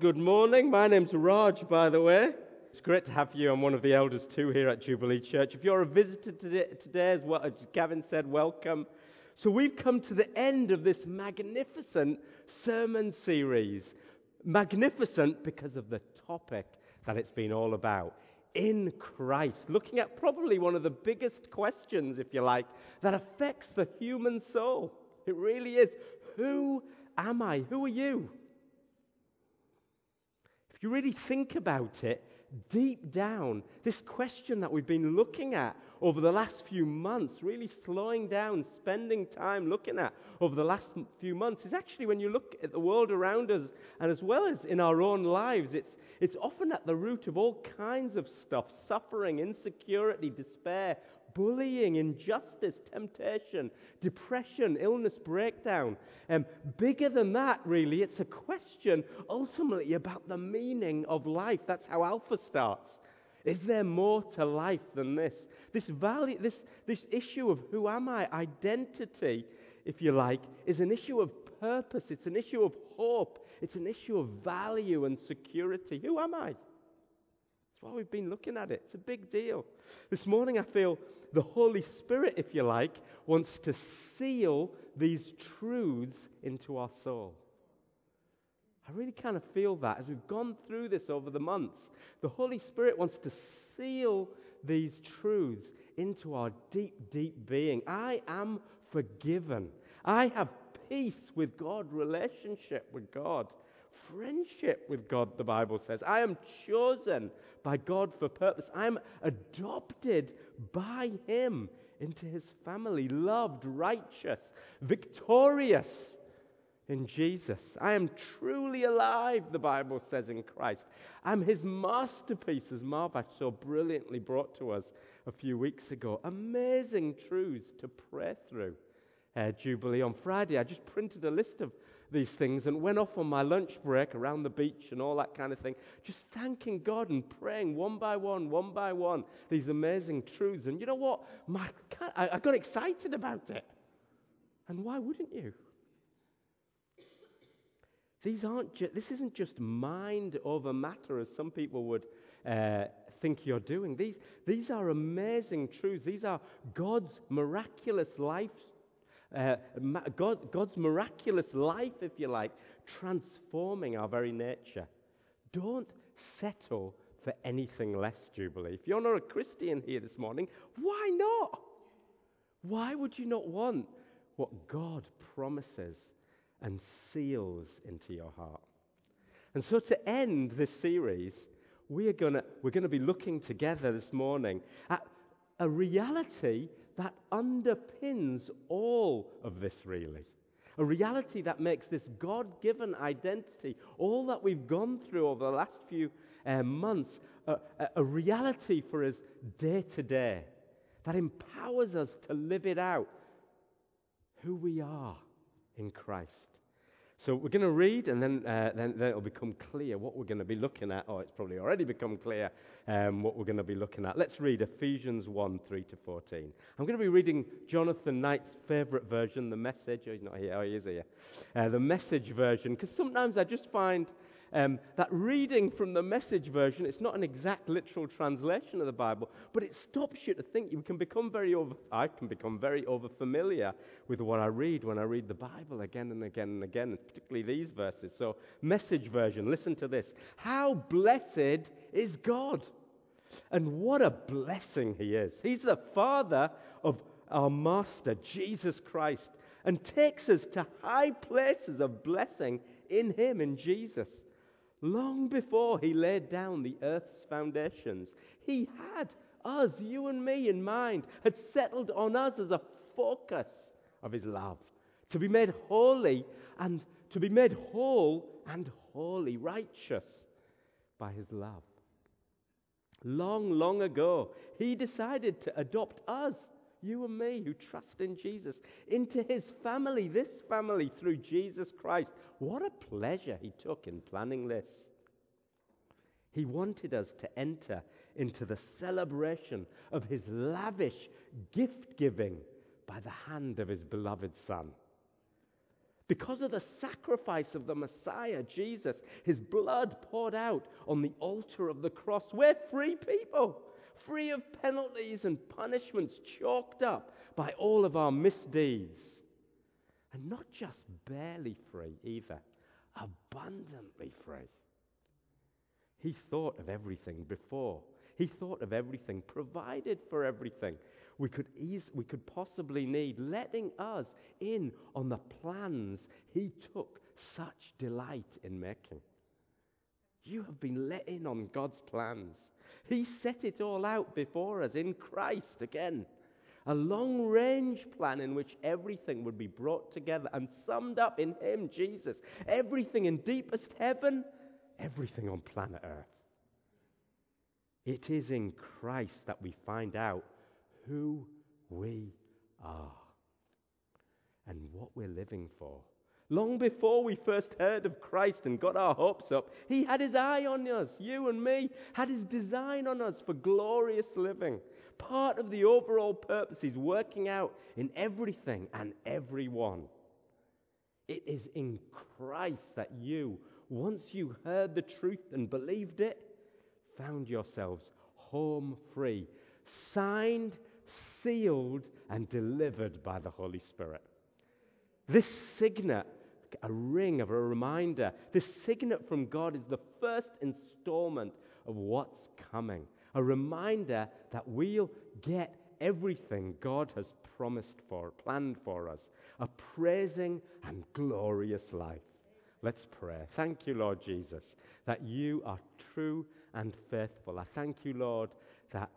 good morning. My name's Raj, by the way. It's great to have you. I'm one of the elders too here at Jubilee Church. If you're a visitor today, today as well, as Gavin said, welcome. So we've come to the end of this magnificent sermon series. Magnificent because of the topic that it's been all about. In Christ. Looking at probably one of the biggest questions, if you like, that affects the human soul. It really is. Who am I? Who are you? If you really think about it, deep down, this question that we've been looking at over the last few months, really slowing down, spending time looking at over the last few months, is actually when you look at the world around us and as well as in our own lives, it's, it's often at the root of all kinds of stuff suffering, insecurity, despair, bullying, injustice, temptation, depression, illness, breakdown. Um, bigger than that, really, it's a question ultimately about the meaning of life. That's how Alpha starts. Is there more to life than this? This, value, this, this issue of who am I, identity, if you like, is an issue of purpose. It's an issue of hope. It's an issue of value and security. Who am I? That's why we've been looking at it. It's a big deal. This morning, I feel the Holy Spirit, if you like, wants to seal these truths into our soul. I really kind of feel that as we've gone through this over the months. The Holy Spirit wants to seal these truths into our deep, deep being. I am forgiven. I have peace with God, relationship with God, friendship with God, the Bible says. I am chosen by God for purpose. I'm adopted by Him into His family, loved, righteous, victorious in Jesus. I am truly alive, the Bible says, in Christ. I'm His masterpiece, as Marvash so brilliantly brought to us a few weeks ago. Amazing truths to pray through. Uh, Jubilee on Friday, I just printed a list of these things and went off on my lunch break around the beach and all that kind of thing, just thanking God and praying one by one, one by one, these amazing truths. And you know what? My, I, got excited about it. And why wouldn't you? These aren't ju- this isn't just mind over matter, as some people would uh, think you're doing. These, these are amazing truths. These are God's miraculous life uh, God, God's miraculous life, if you like, transforming our very nature. Don't settle for anything less, Jubilee. If you're not a Christian here this morning, why not? Why would you not want what God promises and seals into your heart? And so, to end this series, we are gonna, we're going to be looking together this morning at a reality that underpins all of this, really. A reality that makes this God given identity, all that we've gone through over the last few uh, months, a, a reality for us day to day that empowers us to live it out who we are in Christ. So we're going to read, and then, uh, then, then, it'll become clear what we're going to be looking at. Oh, it's probably already become clear um, what we're going to be looking at. Let's read Ephesians 1 3 to 14. I'm going to be reading Jonathan Knight's favorite version, the message. Oh, he's not here. Oh, he is here. Uh, the message version, because sometimes I just find um, that reading from the message version, it's not an exact literal translation of the Bible, but it stops you to think. You can become very over, I can become very over familiar with what I read when I read the Bible again and again and again, particularly these verses. So, message version, listen to this. How blessed is God! And what a blessing he is. He's the Father of our Master, Jesus Christ, and takes us to high places of blessing in him, in Jesus. Long before he laid down the earth's foundations, he had us, you and me, in mind, had settled on us as a focus of his love, to be made holy and to be made whole and holy, righteous by his love. Long, long ago, he decided to adopt us you and me who trust in Jesus, into his family, this family through Jesus Christ. What a pleasure he took in planning this. He wanted us to enter into the celebration of his lavish gift giving by the hand of his beloved Son. Because of the sacrifice of the Messiah, Jesus, his blood poured out on the altar of the cross, we're free people, free of penalties and punishments chalked up by all of our misdeeds. And not just barely free either, abundantly free. He thought of everything before. He thought of everything, provided for everything we could, ease, we could possibly need, letting us in on the plans He took such delight in making. You have been let in on God's plans. He set it all out before us in Christ again. A long range plan in which everything would be brought together and summed up in Him, Jesus. Everything in deepest heaven, everything on planet Earth. It is in Christ that we find out who we are and what we're living for. Long before we first heard of Christ and got our hopes up, He had His eye on us, you and me, had His design on us for glorious living. Part of the overall purpose He's working out in everything and everyone. It is in Christ that you, once you heard the truth and believed it, found yourselves home free, signed sealed and delivered by the Holy Spirit. This signet, a ring of a reminder, this signet from God is the first installment of what's coming. A reminder that we'll get everything God has promised for, planned for us. A praising and glorious life. Let's pray. Thank you, Lord Jesus, that you are true and faithful. I thank you, Lord, that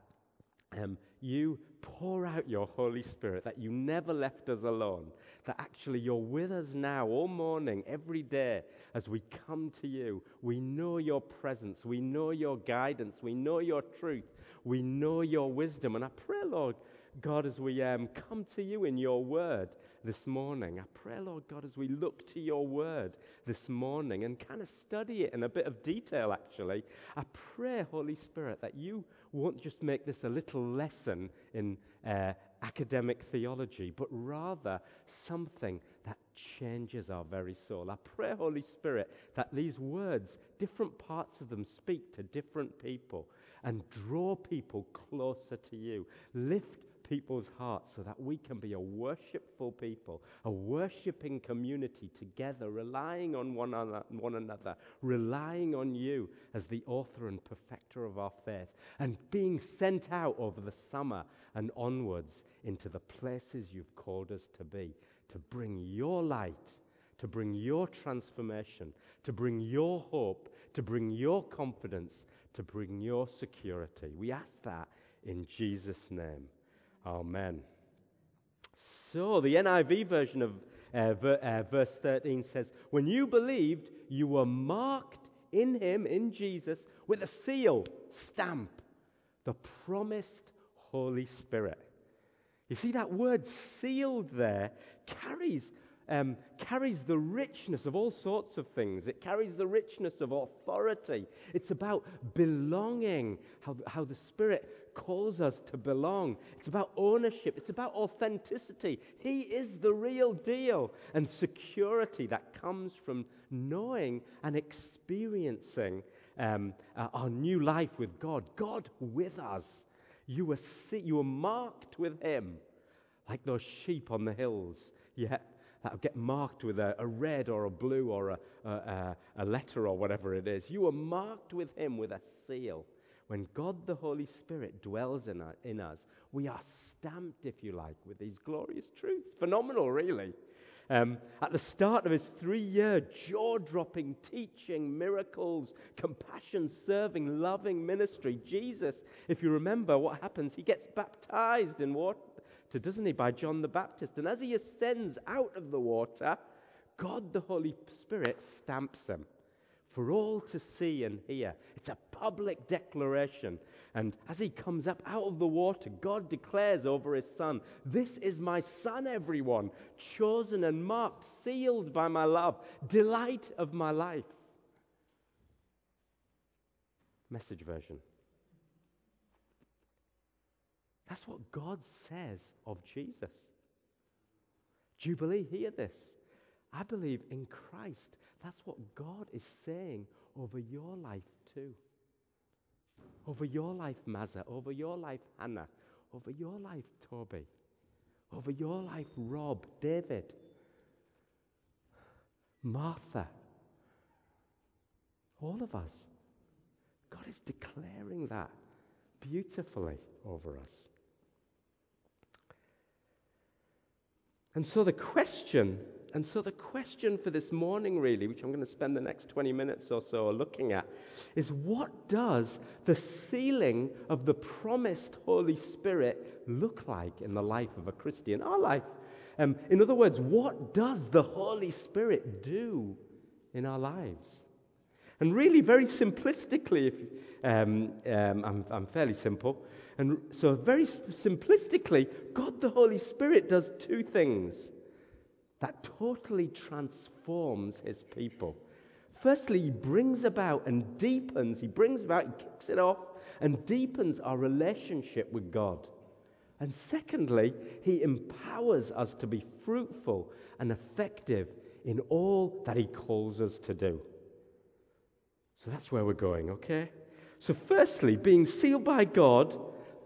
um, you pour out your Holy Spirit, that you never left us alone, that actually you're with us now all morning, every day, as we come to you. We know your presence, we know your guidance, we know your truth, we know your wisdom. And I pray, Lord God, as we um, come to you in your word this morning, I pray, Lord God, as we look to your word this morning and kind of study it in a bit of detail, actually, I pray, Holy Spirit, that you won't just make this a little lesson in uh, academic theology, but rather something that changes our very soul. I pray, Holy Spirit, that these words, different parts of them, speak to different people and draw people closer to you. Lift people's hearts so that we can be a worshipful people, a worshiping community together, relying on one, one another, relying on you as the author and perfecter of our faith, and being sent out over the summer and onwards into the places you've called us to be, to bring your light, to bring your transformation, to bring your hope, to bring your confidence, to bring your security. We ask that in Jesus' name. Amen. So, the NIV version of uh, ver- uh, verse 13 says, When you believed, you were marked in him, in Jesus, with a seal, stamp, the promised Holy Spirit. You see, that word sealed there carries um, carries the richness of all sorts of things. It carries the richness of authority. It's about belonging, how, how the Spirit calls us to belong. It's about ownership. It's about authenticity. He is the real deal. And security that comes from knowing and experiencing um, uh, our new life with God. God with us. You were, see- you were marked with Him like those sheep on the hills. Yeah, that'll get marked with a, a red or a blue or a, a, a letter or whatever it is. You are marked with Him with a seal. When God the Holy Spirit dwells in, our, in us, we are stamped, if you like, with these glorious truths. Phenomenal, really. Um, at the start of his three year jaw dropping teaching, miracles, compassion, serving, loving ministry, Jesus, if you remember what happens, he gets baptized in water, doesn't he, by John the Baptist. And as he ascends out of the water, God the Holy Spirit stamps him for all to see and hear. It's a public declaration. And as he comes up out of the water, God declares over his son, This is my son, everyone, chosen and marked, sealed by my love, delight of my life. Message version. That's what God says of Jesus. Jubilee, hear this. I believe in Christ. That's what God is saying over your life too. Over your life, Mazza. Over your life, Hannah. Over your life, Toby. Over your life, Rob, David, Martha. All of us. God is declaring that beautifully over us. And so the question, and so the question for this morning, really, which I'm going to spend the next 20 minutes or so looking at, is what does the sealing of the promised Holy Spirit look like in the life of a Christian? Our life. Um, in other words, what does the Holy Spirit do in our lives? And really, very simplistically, if, um, um, I'm, I'm fairly simple. And so, very simplistically, God the Holy Spirit does two things that totally transforms his people. Firstly, he brings about and deepens, he brings about and kicks it off and deepens our relationship with God. And secondly, he empowers us to be fruitful and effective in all that he calls us to do. So that's where we're going, okay? So, firstly, being sealed by God,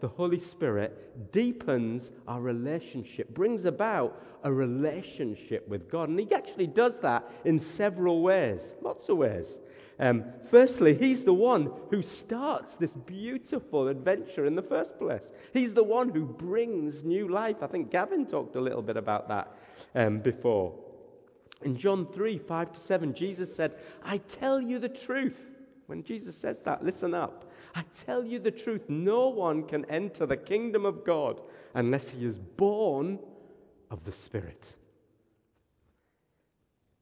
the Holy Spirit deepens our relationship, brings about a relationship with God. And He actually does that in several ways, lots of ways. Um, firstly, He's the one who starts this beautiful adventure in the first place. He's the one who brings new life. I think Gavin talked a little bit about that um, before. In John 3 5 to 7, Jesus said, I tell you the truth. When Jesus says that, listen up. I tell you the truth, no one can enter the kingdom of God unless he is born of the Spirit.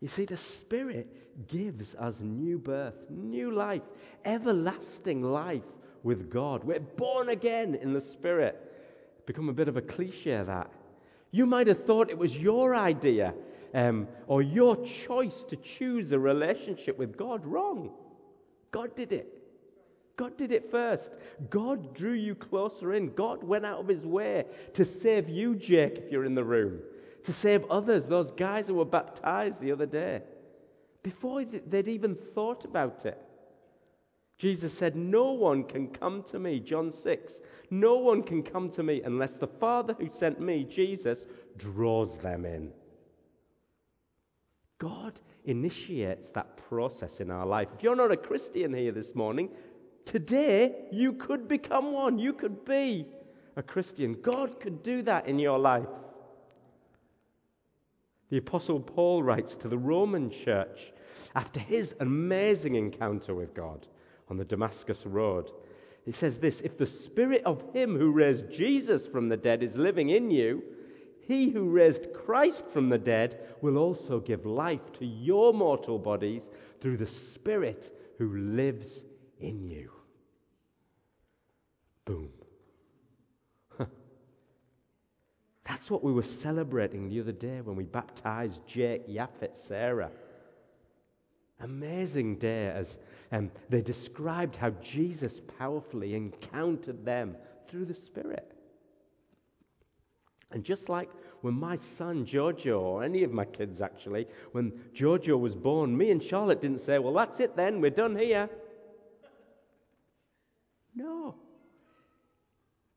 You see, the Spirit gives us new birth, new life, everlasting life with God. We're born again in the Spirit. Become a bit of a cliche, that. You might have thought it was your idea um, or your choice to choose a relationship with God. Wrong. God did it. God did it first. God drew you closer in. God went out of his way to save you, Jake, if you're in the room, to save others, those guys who were baptized the other day, before they'd even thought about it. Jesus said, No one can come to me, John 6. No one can come to me unless the Father who sent me, Jesus, draws them in. God initiates that process in our life. If you're not a Christian here this morning, today you could become one. You could be a Christian. God could do that in your life. The Apostle Paul writes to the Roman church after his amazing encounter with God on the Damascus Road. He says this If the spirit of him who raised Jesus from the dead is living in you, he who raised Christ from the dead will also give life to your mortal bodies through the Spirit who lives in you. Boom. That's what we were celebrating the other day when we baptized Jake, Yaphet, Sarah. Amazing day as um, they described how Jesus powerfully encountered them through the Spirit. And just like when my son Giorgio, or any of my kids actually, when Giorgio was born, me and Charlotte didn't say, Well, that's it then, we're done here. No.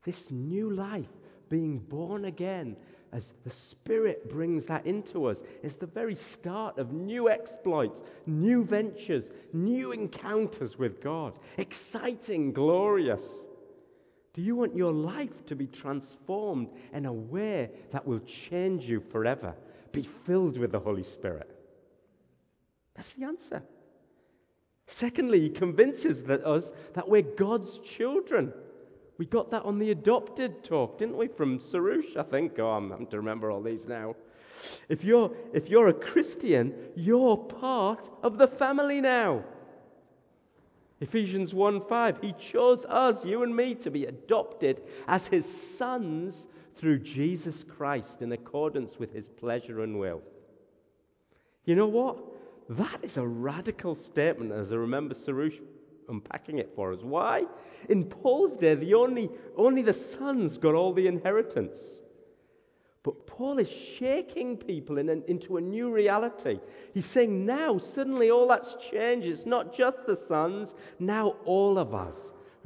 This new life, being born again, as the Spirit brings that into us, is the very start of new exploits, new ventures, new encounters with God. Exciting, glorious. Do you want your life to be transformed in a way that will change you forever? Be filled with the Holy Spirit. That's the answer. Secondly, he convinces that us that we're God's children. We got that on the adopted talk, didn't we, from Sarush, I think. Oh, I'm having to remember all these now. If you're, if you're a Christian, you're part of the family now. Ephesians 1 5, He chose us, you and me, to be adopted as His sons through Jesus Christ in accordance with His pleasure and will. You know what? That is a radical statement, as I remember Sarush unpacking it for us. Why? In Paul's day, the only, only the sons got all the inheritance. But Paul is shaking people in into a new reality. He's saying now, suddenly, all that's changed. It's not just the sons, now all of us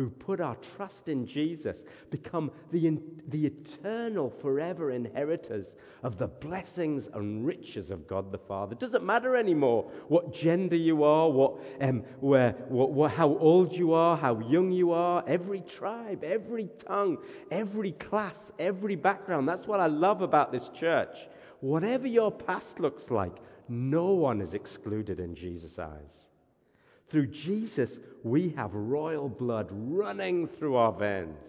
who put our trust in Jesus become the, the eternal, forever inheritors of the blessings and riches of God the Father. It doesn't matter anymore what gender you are, what, um, where, what, what, how old you are, how young you are, every tribe, every tongue, every class, every background. That's what I love about this church. Whatever your past looks like, no one is excluded in Jesus' eyes. Through Jesus, we have royal blood running through our veins.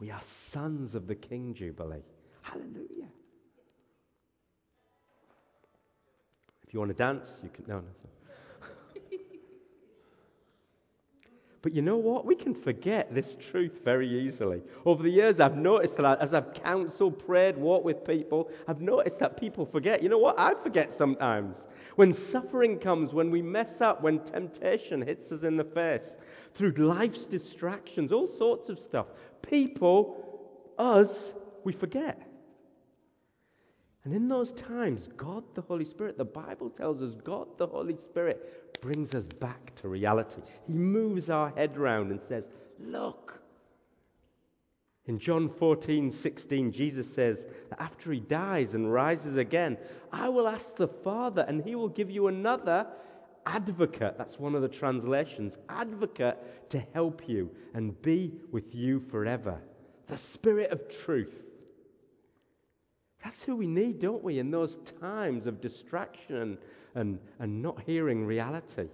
We are sons of the King Jubilee. Hallelujah. If you want to dance, you can. No, no. But you know what? We can forget this truth very easily. Over the years, I've noticed that as I've counseled, prayed, walked with people, I've noticed that people forget. You know what? I forget sometimes. When suffering comes, when we mess up, when temptation hits us in the face, through life's distractions, all sorts of stuff, people, us, we forget. And in those times, God the Holy Spirit, the Bible tells us God the Holy Spirit brings us back to reality. He moves our head round and says, Look. In John 14, 16, Jesus says that after he dies and rises again, I will ask the Father, and he will give you another advocate. That's one of the translations. Advocate to help you and be with you forever. The Spirit of truth. That's who we need, don't we, in those times of distraction and, and, not hearing reality.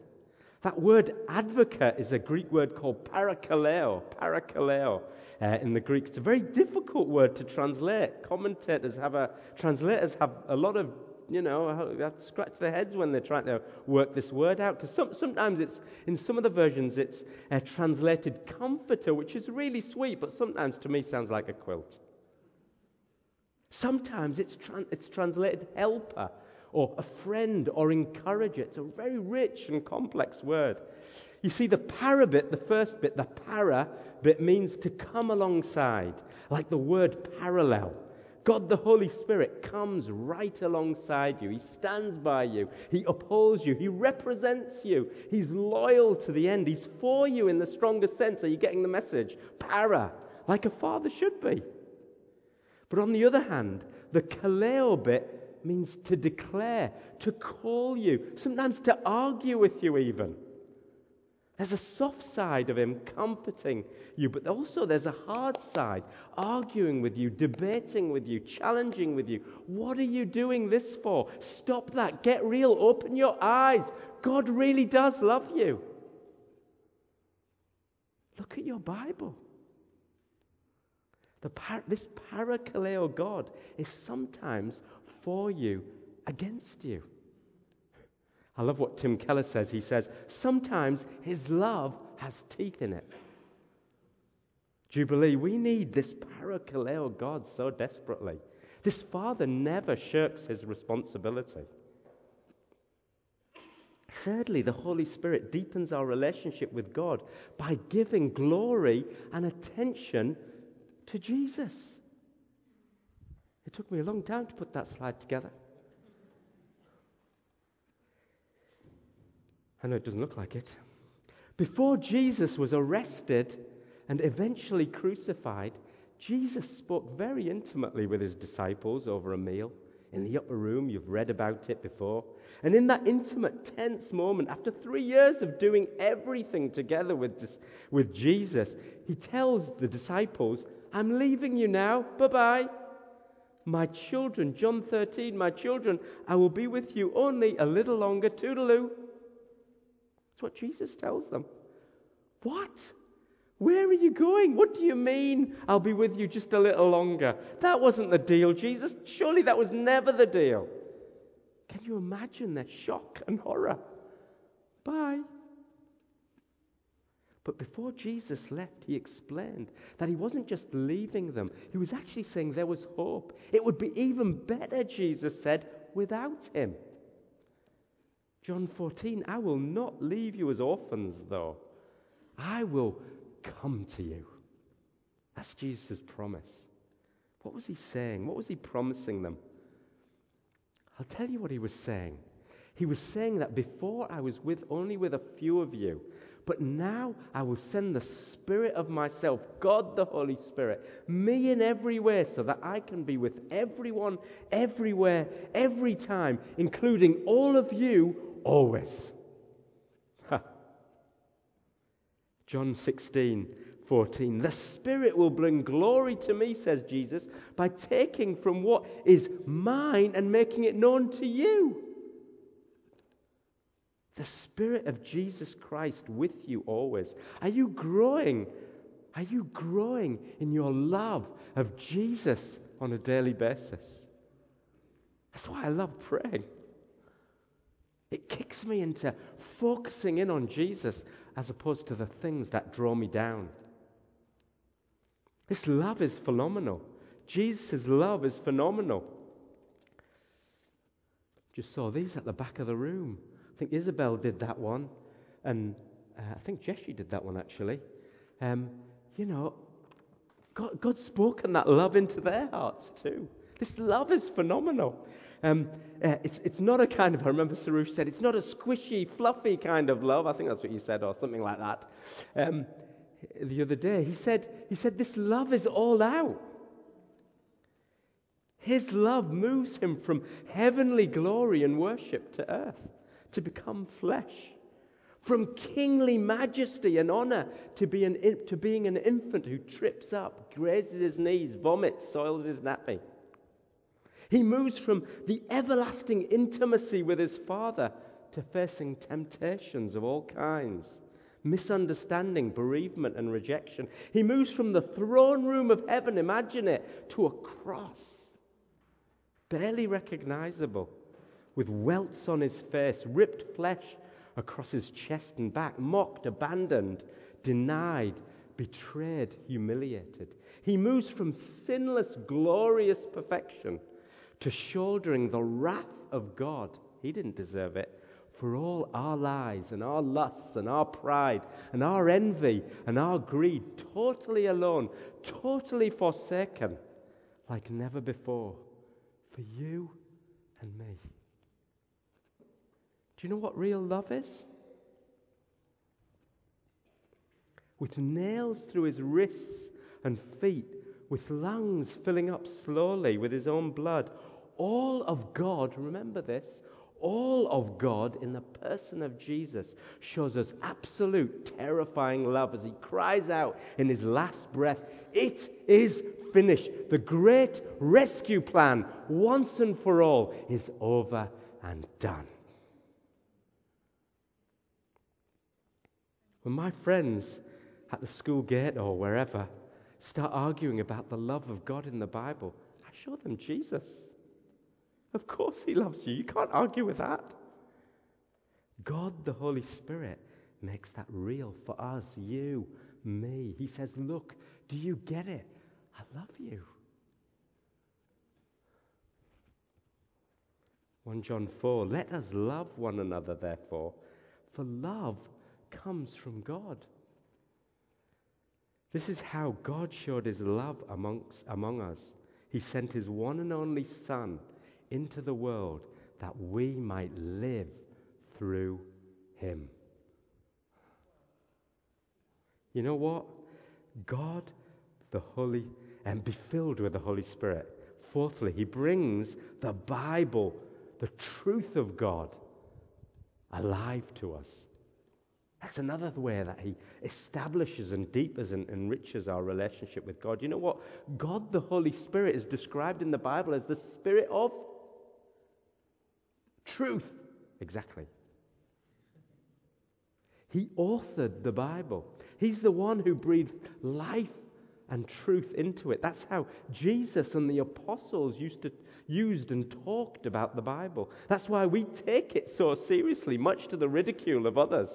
That word advocate is a Greek word called parakaleo. Parakaleo uh, in the Greek. It's a very difficult word to translate. Commentators have a, translators have a lot of, you know, have to scratch their heads when they're trying to work this word out. Because some, sometimes it's, in some of the versions, it's uh, translated comforter, which is really sweet, but sometimes to me sounds like a quilt. Sometimes it's, tra- it's translated helper or a friend or encourager. It's a very rich and complex word. You see, the para bit, the first bit, the para bit means to come alongside, like the word parallel. God the Holy Spirit comes right alongside you. He stands by you. He upholds you. He represents you. He's loyal to the end. He's for you in the strongest sense. Are you getting the message? Para, like a father should be. But on the other hand, the kaleo bit means to declare, to call you, sometimes to argue with you, even. There's a soft side of him comforting you, but also there's a hard side, arguing with you, debating with you, challenging with you. What are you doing this for? Stop that. Get real. Open your eyes. God really does love you. Look at your Bible. Par- this parakaleo God is sometimes for you, against you. I love what Tim Keller says. He says, sometimes his love has teeth in it. Jubilee, we need this parakaleo God so desperately. This father never shirks his responsibility. Thirdly, the Holy Spirit deepens our relationship with God by giving glory and attention to Jesus. It took me a long time to put that slide together. I know it doesn't look like it. Before Jesus was arrested and eventually crucified, Jesus spoke very intimately with his disciples over a meal in the upper room. You've read about it before. And in that intimate, tense moment, after three years of doing everything together with, with Jesus, he tells the disciples, I'm leaving you now. Bye bye. My children, John 13, my children, I will be with you only a little longer. Toodaloo. What Jesus tells them. What? Where are you going? What do you mean I'll be with you just a little longer? That wasn't the deal, Jesus. Surely that was never the deal. Can you imagine their shock and horror? Bye. But before Jesus left, he explained that he wasn't just leaving them, he was actually saying there was hope. It would be even better, Jesus said, without him. John 14, I will not leave you as orphans, though. I will come to you. That's Jesus' promise. What was he saying? What was he promising them? I'll tell you what he was saying. He was saying that before I was with only with a few of you, but now I will send the Spirit of myself, God the Holy Spirit, me in every way, so that I can be with everyone, everywhere, every time, including all of you, always. John 16, 14. The Spirit will bring glory to me, says Jesus, by taking from what is mine and making it known to you. The Spirit of Jesus Christ with you always. Are you growing? Are you growing in your love of Jesus on a daily basis? That's why I love praying. It kicks me into focusing in on Jesus as opposed to the things that draw me down. This love is phenomenal. Jesus' love is phenomenal. Just saw these at the back of the room. I think Isabel did that one, and uh, I think Jessie did that one actually. Um, you know, God, God's spoken that love into their hearts too. This love is phenomenal. Um, uh, it's, it's not a kind of, I remember Sarush said, it's not a squishy, fluffy kind of love. I think that's what you said, or something like that. Um, the other day, he said, he said, this love is all out. His love moves him from heavenly glory and worship to earth to become flesh. From kingly majesty and honor to, be an, to being an infant who trips up, grazes his knees, vomits, soils his nappy. He moves from the everlasting intimacy with his Father to facing temptations of all kinds, misunderstanding, bereavement, and rejection. He moves from the throne room of heaven, imagine it, to a cross, barely recognizable with welts on his face, ripped flesh across his chest and back, mocked, abandoned, denied, betrayed, humiliated. He moves from sinless, glorious perfection to shouldering the wrath of God. He didn't deserve it. For all our lies and our lusts and our pride and our envy and our greed, totally alone, totally forsaken, like never before, for you and me. Do you know what real love is? With nails through his wrists and feet, with lungs filling up slowly with his own blood. All of God, remember this, all of God in the person of Jesus shows us absolute terrifying love as he cries out in his last breath, It is finished. The great rescue plan, once and for all, is over and done. When my friends at the school gate or wherever start arguing about the love of God in the Bible, I show them Jesus. Of course, He loves you. You can't argue with that. God, the Holy Spirit, makes that real for us, you, me. He says, Look, do you get it? I love you. 1 John 4 Let us love one another, therefore, for love comes from God. This is how God showed his love amongst, among us. He sent his one and only Son into the world that we might live through him. You know what? God, the Holy, and be filled with the Holy Spirit. Fourthly, he brings the Bible, the truth of God, alive to us. That's another way that He establishes and deepens and enriches our relationship with God. You know what? God, the Holy Spirit, is described in the Bible as the Spirit of truth. Exactly. He authored the Bible. He's the one who breathed life and truth into it. That's how Jesus and the apostles used to used and talked about the Bible. That's why we take it so seriously, much to the ridicule of others.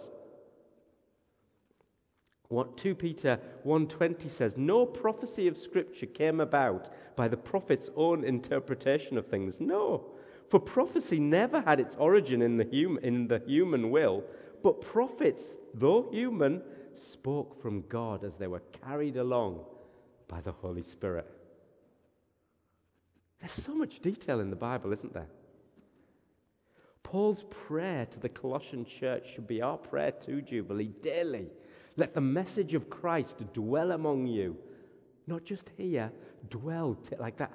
What 2 Peter 1:20 says, no prophecy of scripture came about by the prophet's own interpretation of things. No, for prophecy never had its origin in the, hum- in the human will, but prophets, though human, spoke from God as they were carried along by the Holy Spirit. There's so much detail in the Bible, isn't there? Paul's prayer to the Colossian church should be our prayer to Jubilee daily. Let the message of Christ dwell among you. Not just here, dwell, t- like that.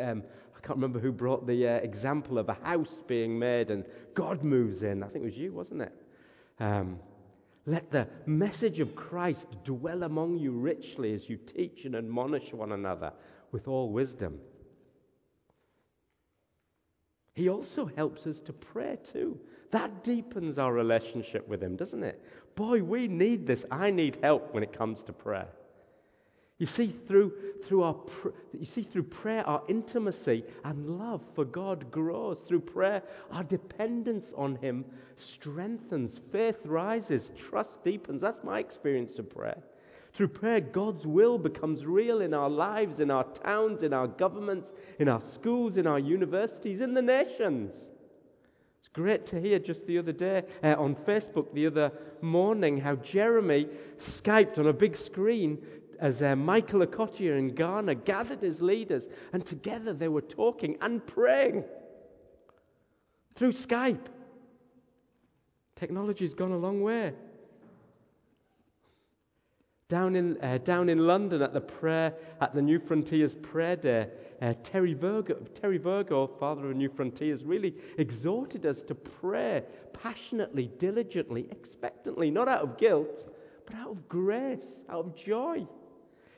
Um, can't remember who brought the uh, example of a house being made and God moves in. I think it was you, wasn't it? Um, let the message of Christ dwell among you richly as you teach and admonish one another with all wisdom. He also helps us to pray too. That deepens our relationship with Him, doesn't it? Boy, we need this. I need help when it comes to prayer. You see, through, through our pr- you see, through prayer, our intimacy and love for God grows. Through prayer, our dependence on Him strengthens, faith rises, trust deepens. That's my experience of prayer. Through prayer, God's will becomes real in our lives, in our towns, in our governments, in our schools, in our universities, in the nations. It's great to hear just the other day uh, on Facebook the other morning how Jeremy Skyped on a big screen as uh, Michael Okotie in Ghana gathered his leaders, and together they were talking and praying through Skype. Technology's gone a long way. Down in, uh, down in London at the prayer, at the Newfrontiers prayer day, uh, Terry, Virgo, Terry Virgo, father of Newfrontiers, really exhorted us to pray passionately, diligently, expectantly, not out of guilt, but out of grace, out of joy.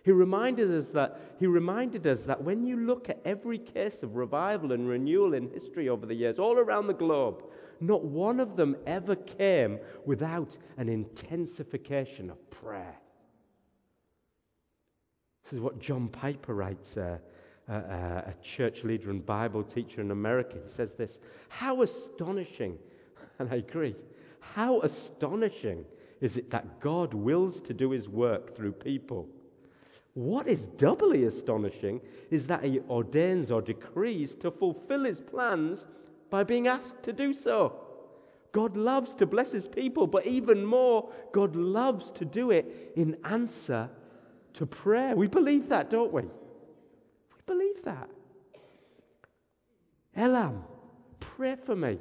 He reminded us that he reminded us that when you look at every case of revival and renewal in history over the years, all around the globe, not one of them ever came without an intensification of prayer. This is what John Piper writes, uh, uh, uh, a church leader and Bible teacher in America. He says this How astonishing, and I agree, how astonishing is it that God wills to do his work through people? What is doubly astonishing is that he ordains or decrees to fulfill his plans by being asked to do so. God loves to bless his people, but even more, God loves to do it in answer to prayer. We believe that, don't we? We believe that. Elam, pray for me.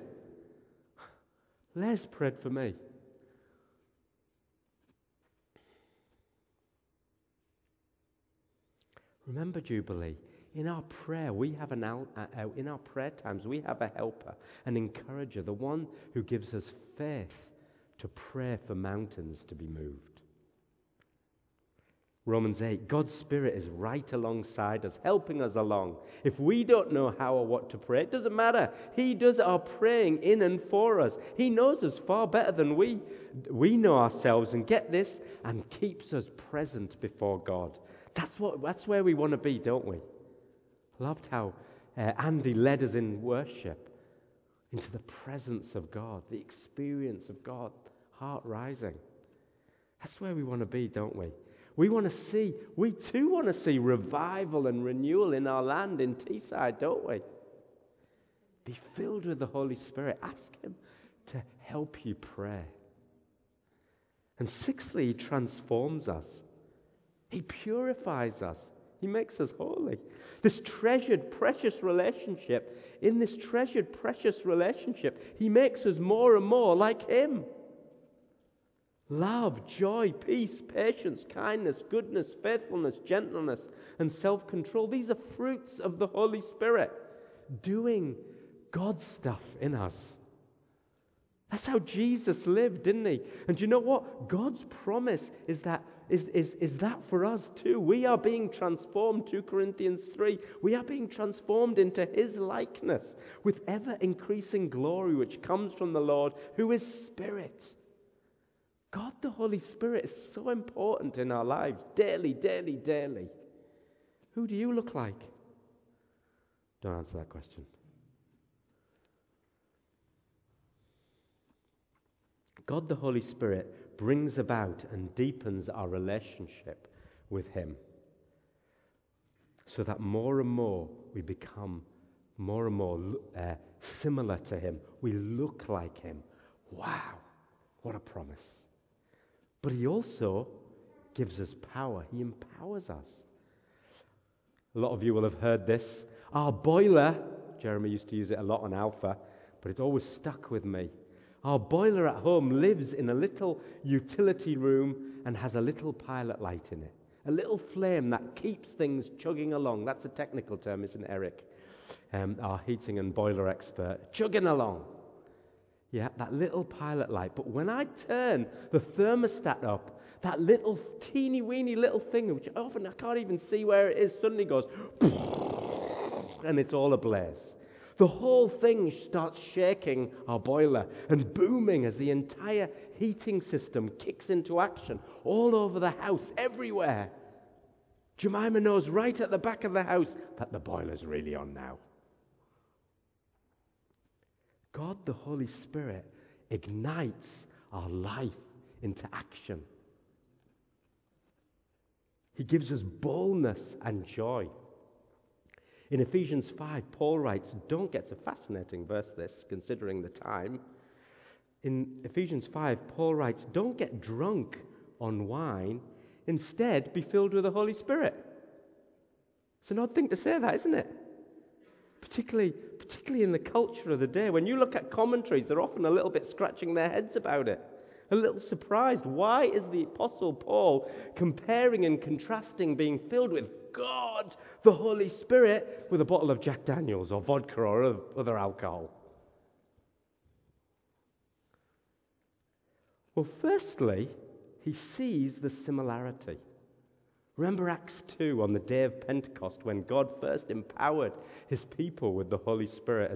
Les prayed for me. Remember, Jubilee, in our prayer, we have an out, uh, uh, in our prayer times, we have a helper, an encourager, the one who gives us faith to pray for mountains to be moved. Romans 8, God's Spirit is right alongside us, helping us along. If we don't know how or what to pray, it doesn't matter. He does our praying in and for us. He knows us far better than we, we know ourselves, and get this, and keeps us present before God. That's, what, that's where we want to be, don't we? Loved how uh, Andy led us in worship into the presence of God, the experience of God, heart rising. That's where we want to be, don't we? We want to see, we too want to see revival and renewal in our land in Teesside, don't we? Be filled with the Holy Spirit. Ask Him to help you pray. And sixthly, He transforms us. He purifies us. He makes us holy. This treasured, precious relationship, in this treasured, precious relationship, He makes us more and more like Him. Love, joy, peace, patience, kindness, goodness, faithfulness, gentleness, and self control. These are fruits of the Holy Spirit doing God's stuff in us. That's how Jesus lived, didn't he? And you know what? God's promise is that is, is, is that for us too. We are being transformed, 2 Corinthians 3. We are being transformed into his likeness with ever increasing glory which comes from the Lord, who is Spirit. God the Holy Spirit is so important in our lives, daily, daily, daily. Who do you look like? Don't answer that question. God the Holy Spirit brings about and deepens our relationship with Him so that more and more we become more and more uh, similar to Him. We look like Him. Wow, what a promise. But He also gives us power, He empowers us. A lot of you will have heard this. Our boiler, Jeremy used to use it a lot on Alpha, but it always stuck with me. Our boiler at home lives in a little utility room and has a little pilot light in it. A little flame that keeps things chugging along. That's a technical term, isn't it, Eric? Um, our heating and boiler expert. Chugging along. Yeah, that little pilot light. But when I turn the thermostat up, that little teeny weeny little thing, which often I can't even see where it is, suddenly goes, and it's all ablaze. The whole thing starts shaking our boiler and booming as the entire heating system kicks into action all over the house, everywhere. Jemima knows right at the back of the house that the boiler's really on now. God the Holy Spirit ignites our life into action. He gives us boldness and joy. In Ephesians 5, Paul writes, don't get a fascinating verse this, considering the time. In Ephesians 5, Paul writes, don't get drunk on wine. Instead, be filled with the Holy Spirit. It's an odd thing to say, that, isn't it? Particularly, particularly in the culture of the day. When you look at commentaries, they're often a little bit scratching their heads about it a little surprised. Why is the Apostle Paul comparing and contrasting being filled with God, the Holy Spirit, with a bottle of Jack Daniels or vodka or other alcohol? Well, firstly, he sees the similarity. Remember Acts 2 on the day of Pentecost when God first empowered his people with the Holy Spirit,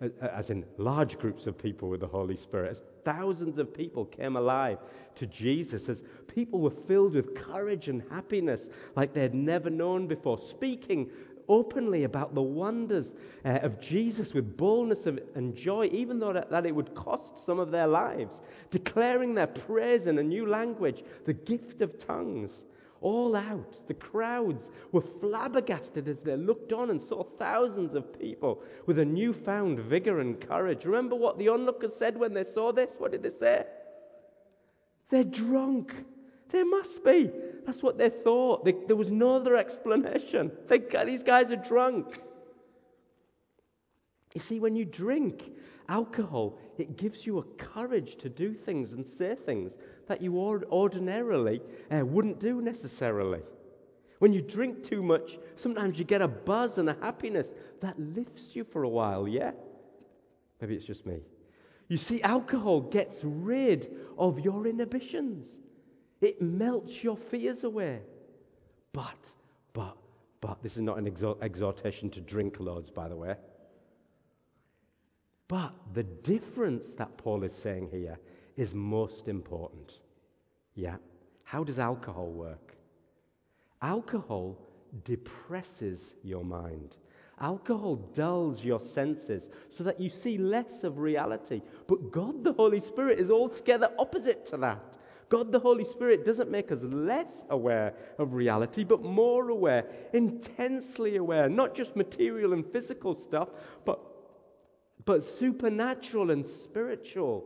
as, as in large groups of people with the Holy Spirit, as thousands of people came alive to Jesus, as people were filled with courage and happiness like they had never known before, speaking openly about the wonders uh, of Jesus with boldness and joy, even though that, that, it would cost some of their lives, declaring their praise in a new language, the gift of tongues all out. The crowds were flabbergasted as they looked on and saw thousands of people with a newfound vigor and courage. Remember what the onlookers said when they saw this? What did they say? They're drunk. They must be. That's what they thought. They, there was no other explanation. They, these guys are drunk. You see, when you drink alcohol, it gives you a courage to do things and say things that you ordinarily uh, wouldn't do necessarily. When you drink too much, sometimes you get a buzz and a happiness that lifts you for a while, yeah? Maybe it's just me. You see, alcohol gets rid of your inhibitions, it melts your fears away. But, but, but, this is not an exhortation to drink loads, by the way. But the difference that Paul is saying here is most important. Yeah? How does alcohol work? Alcohol depresses your mind. Alcohol dulls your senses so that you see less of reality. But God the Holy Spirit is altogether opposite to that. God the Holy Spirit doesn't make us less aware of reality, but more aware, intensely aware, not just material and physical stuff, but, but supernatural and spiritual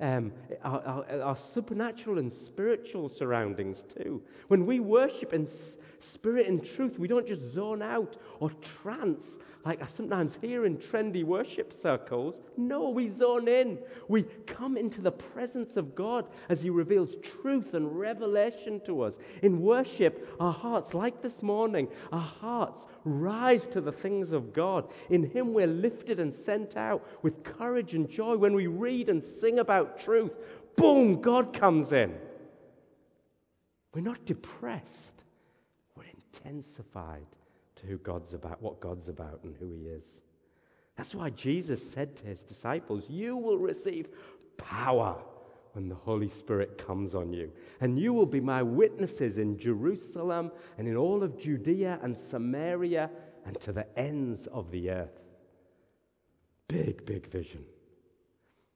um, our, our, our, supernatural and spiritual surroundings too. When we worship in spirit and truth, we don't just zone out or trance like I sometimes hear in trendy worship circles. No, we zone in. We come into the presence of God as He reveals truth and revelation to us. In worship, our hearts, like this morning, our hearts rise to the things of God. In Him, we're lifted and sent out with courage and joy. When we read and sing about truth, boom, God comes in. We're not depressed, we're intensified to who God's about, what God's about, and who He is. That's why Jesus said to His disciples, You will receive power when the Holy Spirit comes on you. And you will be my witnesses in Jerusalem and in all of Judea and Samaria and to the ends of the earth. Big, big vision.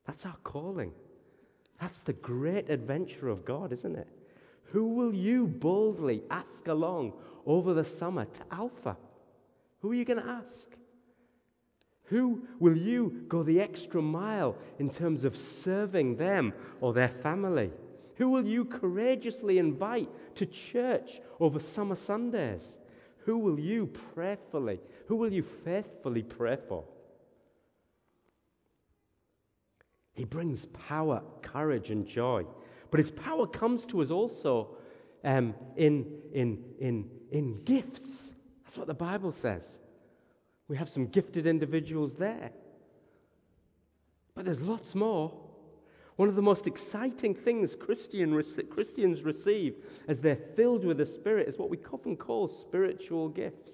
That's our calling. That's the great adventure of God, isn't it? Who will you boldly ask along over the summer to Alpha? Who are you going to ask? Who will you go the extra mile in terms of serving them or their family? Who will you courageously invite to church over summer Sundays? Who will you prayerfully, who will you faithfully pray for? He brings power, courage, and joy. But his power comes to us also um, in, in, in, in gifts. That's what the Bible says. We have some gifted individuals there. But there's lots more. One of the most exciting things Christian, Christians receive as they're filled with the Spirit is what we often call spiritual gifts.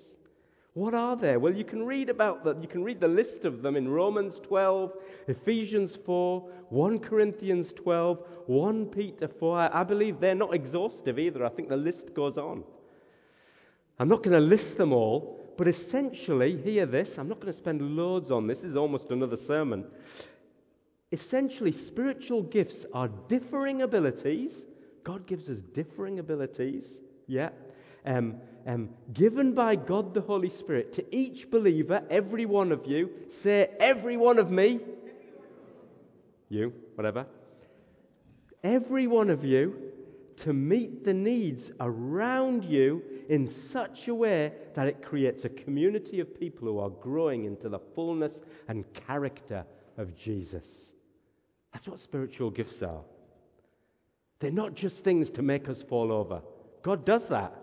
What are they? Well, you can read about them. You can read the list of them in Romans 12, Ephesians 4, 1 Corinthians 12, 1 Peter 4. I believe they're not exhaustive either. I think the list goes on. I'm not going to list them all, but essentially, hear this. I'm not going to spend loads on this. This is almost another sermon. Essentially, spiritual gifts are differing abilities. God gives us differing abilities, yeah, um, um, given by God the Holy Spirit to each believer, every one of you. Say, every one of me. You, whatever. Every one of you to meet the needs around you in such a way that it creates a community of people who are growing into the fullness and character of Jesus. That's what spiritual gifts are. They're not just things to make us fall over. God does that.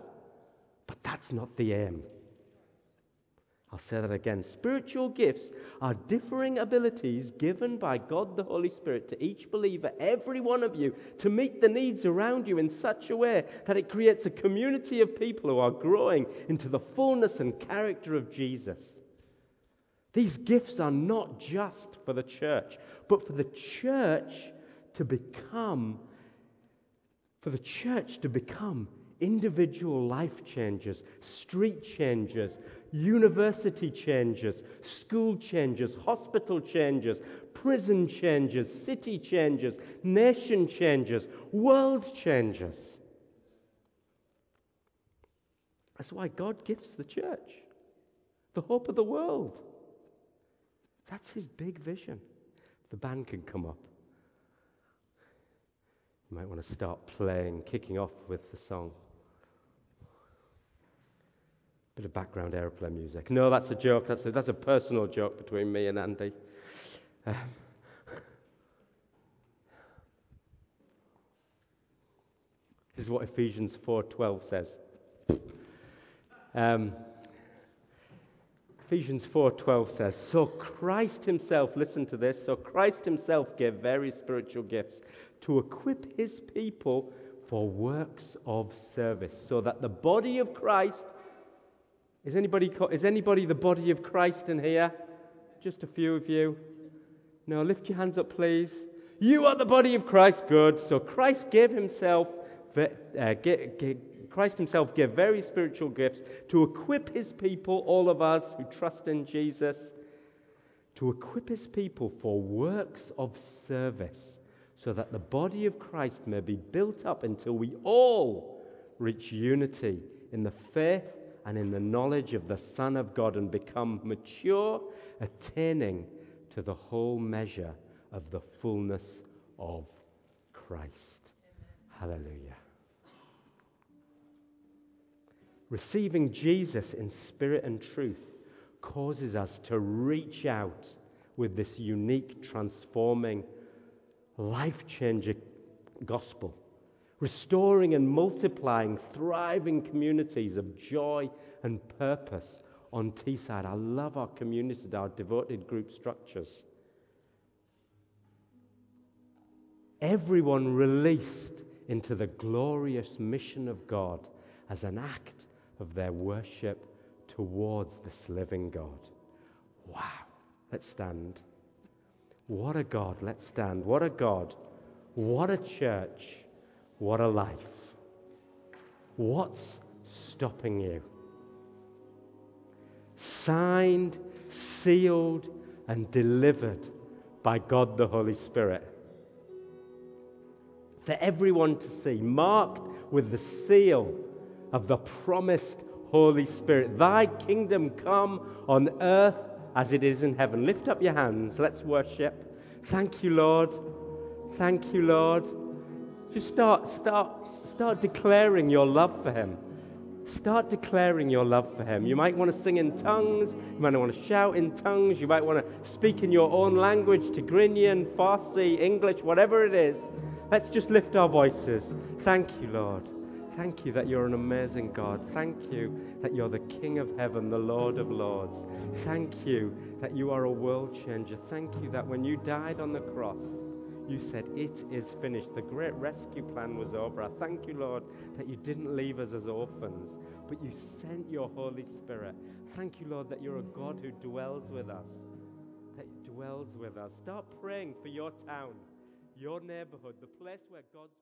But that's not the aim. I'll say that again. Spiritual gifts are differing abilities given by God the Holy Spirit to each believer, every one of you, to meet the needs around you in such a way that it creates a community of people who are growing into the fullness and character of Jesus. These gifts are not just for the church, but for the church to become, for the church to become individual life changes, street changes, university changes, school changes, hospital changes, prison changes, city changes, nation changes, world changes. That's why God gifts the church, the hope of the world. That's his big vision. The band can come up. You might want to start playing, kicking off with the song. Bit of background aeroplane music. No, that's a joke. That's a, that's a personal joke between me and Andy. Um, this is what Ephesians 4:12 says. Um, Ephesians 4:12 says, "So Christ himself, listen to this, so Christ himself gave various spiritual gifts to equip his people for works of service, so that the body of Christ is anybody is anybody the body of Christ in here? Just a few of you. No, lift your hands up please. You are the body of Christ. Good. So Christ gave himself uh, Christ himself gave very spiritual gifts to equip his people, all of us who trust in Jesus, to equip his people for works of service, so that the body of Christ may be built up until we all reach unity in the faith and in the knowledge of the Son of God and become mature, attaining to the whole measure of the fullness of Christ. Hallelujah. Receiving Jesus in spirit and truth causes us to reach out with this unique, transforming, life changing gospel, restoring and multiplying thriving communities of joy and purpose on Teesside. I love our community, our devoted group structures. Everyone released into the glorious mission of God as an act of their worship towards this living God. Wow. Let's stand. What a God. Let's stand. What a God. What a church. What a life. What's stopping you? Signed, sealed, and delivered by God the Holy Spirit. For everyone to see, marked with the seal of the promised Holy Spirit. Thy kingdom come on earth as it is in heaven. Lift up your hands. Let's worship. Thank you, Lord. Thank you, Lord. Just start, start, start declaring your love for Him. Start declaring your love for Him. You might want to sing in tongues. You might want to shout in tongues. You might want to speak in your own language, Tigrinya, Farsi, English, whatever it is. Let's just lift our voices. Thank you, Lord. Thank you that you're an amazing God. Thank you that you're the King of heaven, the Lord of lords. Thank you that you are a world changer. Thank you that when you died on the cross, you said, It is finished. The great rescue plan was over. I thank you, Lord, that you didn't leave us as orphans, but you sent your Holy Spirit. Thank you, Lord, that you're a God who dwells with us. That dwells with us. Start praying for your town, your neighborhood, the place where God's